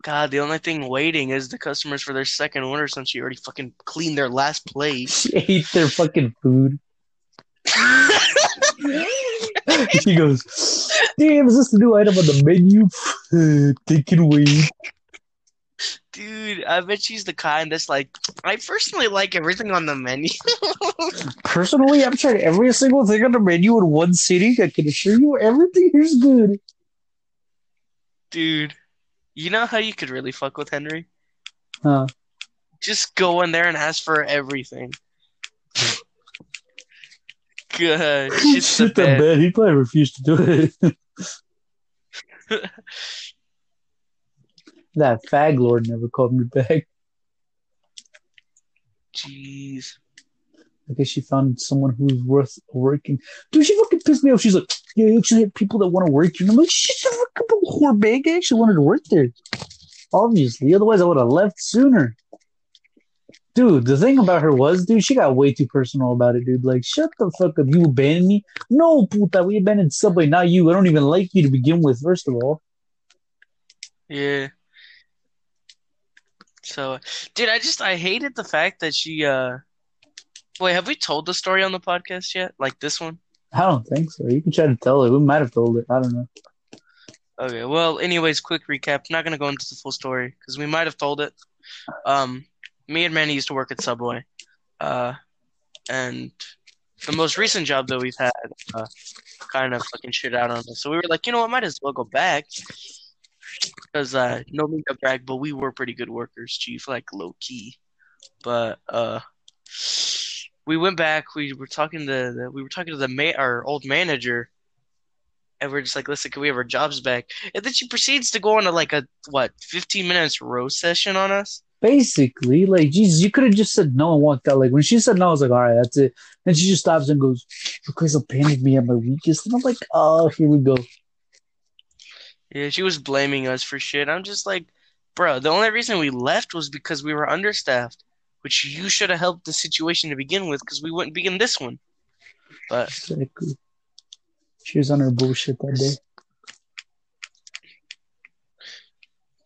God, the only thing waiting is the customers for their second order since she already fucking cleaned their last plate. She ate their fucking food. she goes, "Damn, is this the new item on the menu? they can wait." Dude, I bet she's the kind that's like, I personally like everything on the menu. Personally, I've tried every single thing on the menu in one sitting. I can assure you, everything here's good. Dude, you know how you could really fuck with Henry? Huh? Just go in there and ask for everything. Good. Shit's Shit, the best. bed. He probably refused to do it. that fag lord never called me back. Jeez. I guess she found someone who's worth working. Dude, she fucking pissed me off. She's like, yeah, you actually have people that want to work here. And I'm like, shit, the fucking whore bag. I actually wanted to work there. Obviously. Otherwise, I would have left sooner. Dude, the thing about her was, dude, she got way too personal about it, dude. Like, shut the fuck up. You abandoned me? No, puta, we abandoned Subway, not you. I don't even like you to begin with, first of all. Yeah. So, dude, I just I hated the fact that she. uh Wait, have we told the story on the podcast yet? Like this one? I don't think so. You can try to tell it. We might have told it. I don't know. Okay. Well, anyways, quick recap. Not gonna go into the full story because we might have told it. Um, me and Manny used to work at Subway, uh, and the most recent job that we've had uh, kind of fucking shit out on us. So we were like, you know what, might as well go back because uh, no mean to brag, but we were pretty good workers, chief, like low key. But uh, we went back. We were talking to the, we were talking to the ma- our old manager, and we're just like, listen, can we have our jobs back? And then she proceeds to go on a like a what, fifteen minutes roast session on us. Basically, like, Jesus, you could have just said no and walked out. Like, when she said no, I was like, all right, that's it. And she just stops and goes, You guys abandoned me at my weakest. And I'm like, oh, here we go. Yeah, she was blaming us for shit. I'm just like, bro, the only reason we left was because we were understaffed, which you should have helped the situation to begin with because we wouldn't be in this one. But Exactly. She was on her bullshit that day.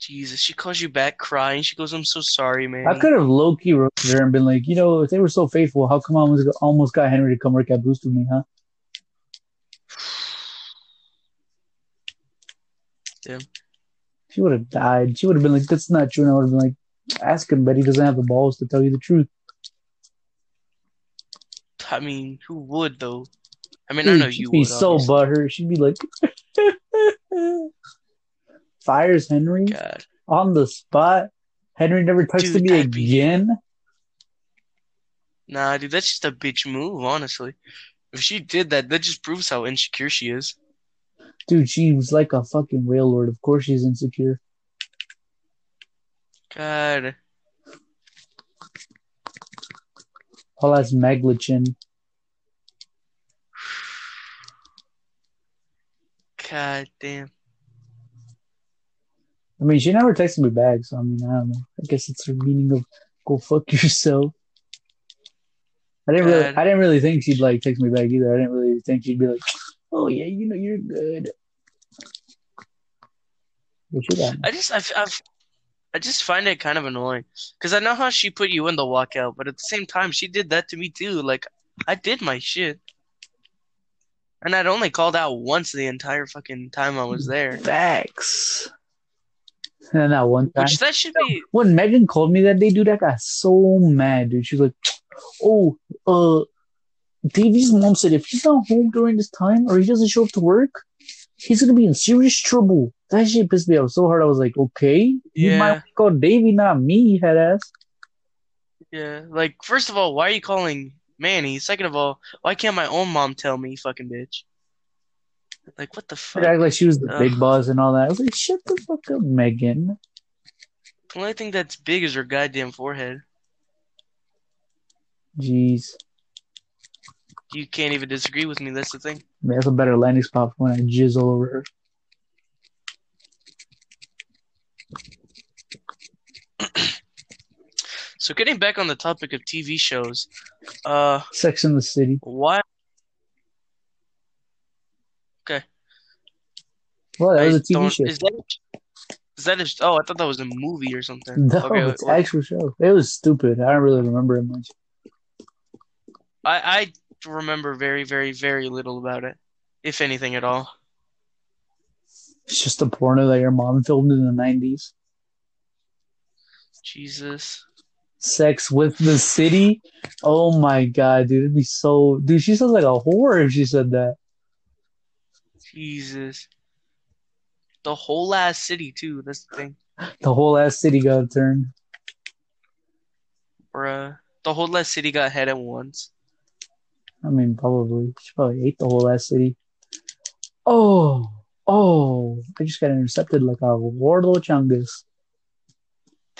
Jesus, she calls you back crying. She goes, "I'm so sorry, man." I could have low key wrote her and been like, you know, if they were so faithful, how come I almost got, almost got Henry to come work at Boost with me, huh? Damn. She would have died. She would have been like, that's not true. And I would have been like, ask him, but he doesn't have the balls to tell you the truth. I mean, who would though? I mean, I know She'd you be would. so obviously. butthurt. She'd be like, fires Henry God, on the spot. Henry never texted Dude, me that'd be- again. nah, dude, that's just a bitch move. Honestly, if she did that, that just proves how insecure she is. Dude, she was like a fucking rail lord. Of course she's insecure. God, All that's Maglichin. God damn. I mean, she never texted me back, so I mean, I don't know. I guess it's her meaning of go fuck yourself. I didn't really, I didn't really think she'd like text me back either. I didn't really think she'd be like, "Oh yeah, you know you're good." But she got me. I just, I, I, I just find it kind of annoying because I know how she put you in the walkout, but at the same time, she did that to me too. Like, I did my shit, and I'd only called out once the entire fucking time I was mm, there. Facts. And that one time, Which that should be. when Megan called me that day, dude, I got so mad, dude. She was like, "Oh, uh, Davey's mom said if he's not home during this time or he doesn't show up to work, he's gonna be in serious trouble." That shit pissed me off so hard. I was like, "Okay, you Yeah. might call Davey, not me, head ass." Yeah, like first of all, why are you calling Manny? Second of all, why can't my own mom tell me, fucking bitch? Like, what the fuck? act like she was the Ugh. big boss and all that. I was like, "Shut the fuck up, Megan." The only thing that's big is her goddamn forehead. Jeez, You can't even disagree with me. That's the thing. I mean, that's a better landing spot for when I jizz all over her. So getting back on the topic of TV shows, uh, Sex in the City. why? Well, that was a TV show. Is that Is that a, oh, I thought that was a movie or something. No, okay, it's what- actual show. It was stupid. I don't really remember it much. I I remember very very very little about it, if anything at all. It's just a porno that your mom filmed in the nineties. Jesus. Sex with the City. Oh my god, dude, it'd be so. Dude, she sounds like a whore if she said that. Jesus. The whole last city too. That's the thing, The whole ass city got turned. bruh. The whole last city got head at once. I mean, probably. She probably ate the whole ass city. Oh, oh! I just got intercepted like a Wardlow Chungus.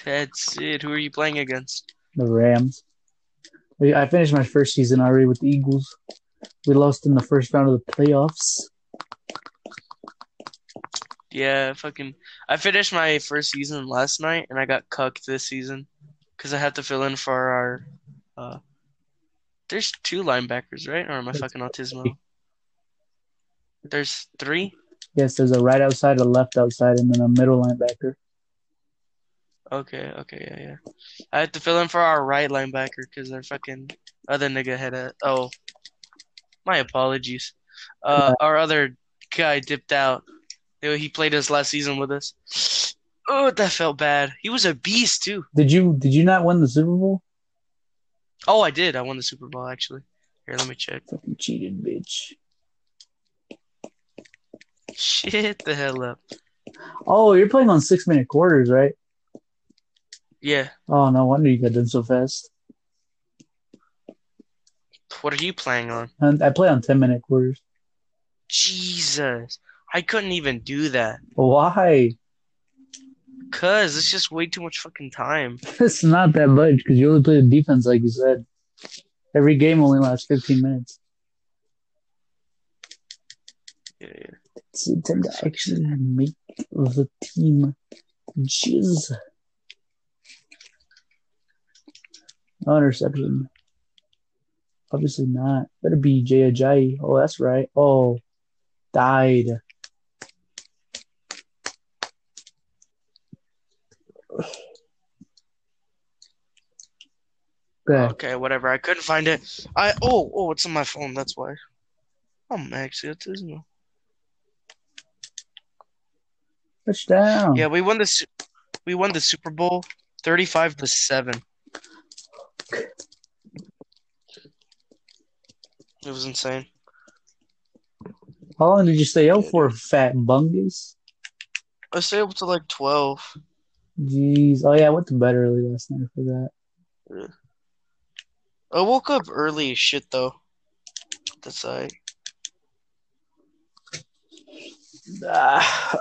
That's it. Who are you playing against? The Rams. I finished my first season already with the Eagles. We lost in the first round of the playoffs. Yeah, fucking. I finished my first season last night, and I got cucked this season because I had to fill in for our. Uh, there's two linebackers, right? Or am I fucking autismo? There's three. Yes, there's a right outside, a left outside, and then a middle linebacker. Okay, okay, yeah, yeah. I had to fill in for our right linebacker because our fucking other nigga had a. Oh, my apologies. Uh, our other guy dipped out. He played us last season with us. Oh, that felt bad. He was a beast too. Did you did you not win the Super Bowl? Oh, I did. I won the Super Bowl actually. Here, let me check. Fucking cheated, bitch. Shit the hell up. Oh, you're playing on six minute quarters, right? Yeah. Oh, no wonder you got done so fast. What are you playing on? I play on ten minute quarters. Jesus. I couldn't even do that. Why? Cause it's just way too much fucking time. It's not that much because you only play the defense, like you said. Every game only lasts 15 minutes. Yeah, yeah. It's intended to actually make the team jizz. No interception. Obviously not. Better be Jay Ajayi. Oh, that's right. Oh, died. Okay. Okay, whatever. I couldn't find it. I oh oh it's on my phone, that's why. I'm actually autismo. Touchdown. Yeah, we won the we won the Super Bowl 35 to 7. It was insane. How long did you stay out for, fat bungus? I stayed up to like 12. Jeez. Oh, yeah, I went to bed early last night for that. I woke up early as shit though. That's I. Ah,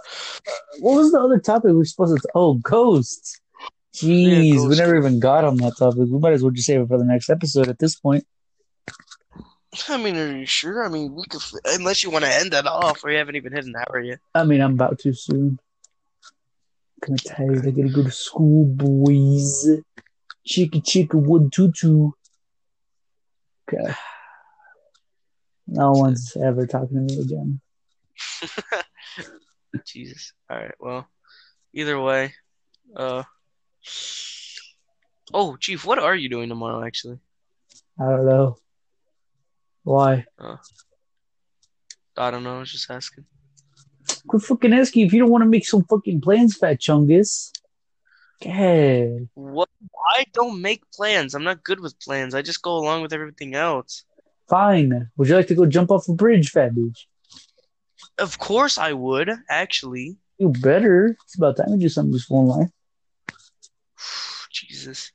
what was the other topic we were supposed to? Oh, ghosts. Jeez, Yeah, we never even got on that topic. We might as well just save it for the next episode at this point. I mean, are you sure? I mean, we could, unless you want to end that off. We haven't even hit an hour yet. I mean, I'm about to soon. Kind of tired. I gotta go to school, boys. Chicka chicka wood tutu. Okay. No one's ever talking to me again. Jesus. All right. Well, either way. Uh. Oh, Chief, what are you doing tomorrow? Actually, I don't know. Why? I don't know. I was just asking. Quit fucking asking if you don't want to make some fucking plans, fat chungus. God. What? I don't make plans. I'm not good with plans. I just go along with everything else. Fine. Would you like to go jump off a bridge, fat bitch? Of course, I would. Actually, You better. It's about time you do something useful in life. Jesus.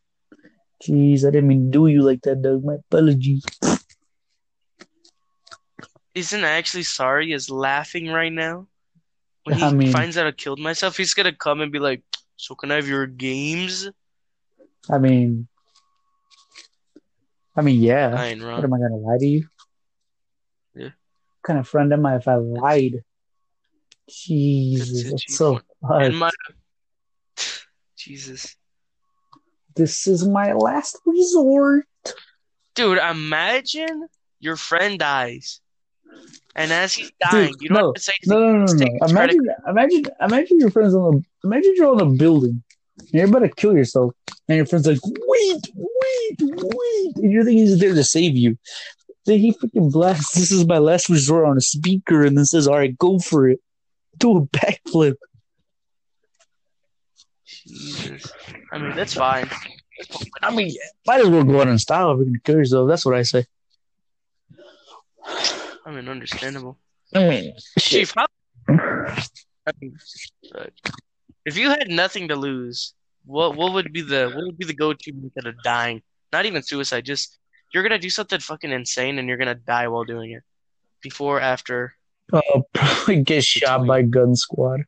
Jeez, I didn't mean to do you like that, Doug. My apologies. Isn't actually sorry is laughing right now. When he I mean- finds out I killed myself, he's gonna come and be like, "So can I have your games?" I mean, I mean, yeah. I ain't What am I gonna lie to you? Yeah. What kind of friend am I if I lied? Jesus, That's that's so my Jesus, This is my last resort. dude, imagine your friend dies, And as he's dying, Dude, you don't no, have to say No, no, no, no. no. Imagine, imagine, imagine your friends on the. Imagine you're on a building. And you're about to kill yourself, and your friend's like, "Wait, wait, wait!" And you think he's there to save you. Then he freaking blasts. This is my last resort on a speaker, and then says, "All right, go for it. Do a backflip." Jesus. I mean, that's fine. I mean, might as well go out in style if you're gonna kill yourself. That's what I say. I mean, understandable. I mean, I uh, if you had nothing to lose, what what would be the what would be the go-to method of dying? Not even suicide, just you're gonna do something fucking insane and you're gonna die while doing it. Before, after, uh, probably get shot by gun squad.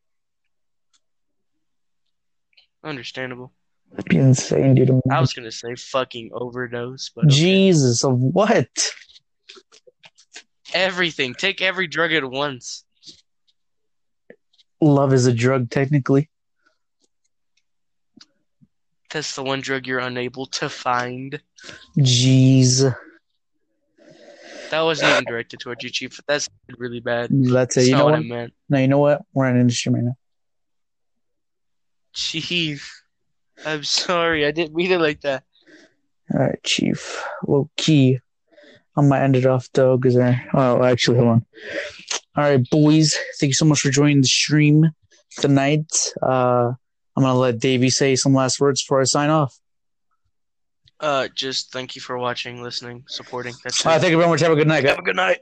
understandable. That'd be insane, dude. I was gonna say fucking overdose, but okay. Jesus, of what? Everything. Take every drug at once. Love is a drug, technically. That's the one drug you're unable to find. Jeez. That wasn't even directed towards you, Chief. That's really bad. That's it. That's You know what what? I meant. No, you know what? We're on industry right now. Chief. I'm sorry. I didn't mean it like that. All right, Chief. Low key. I might end it off though, because I. Oh, actually, hold on. All right, boys. Thank you so much for joining the stream tonight. Uh, I'm gonna let Davey say some last words before I sign off. Uh, just thank you for watching, listening, supporting. That's it. All right, thank you very much. Have a good night, guys. Have a good night.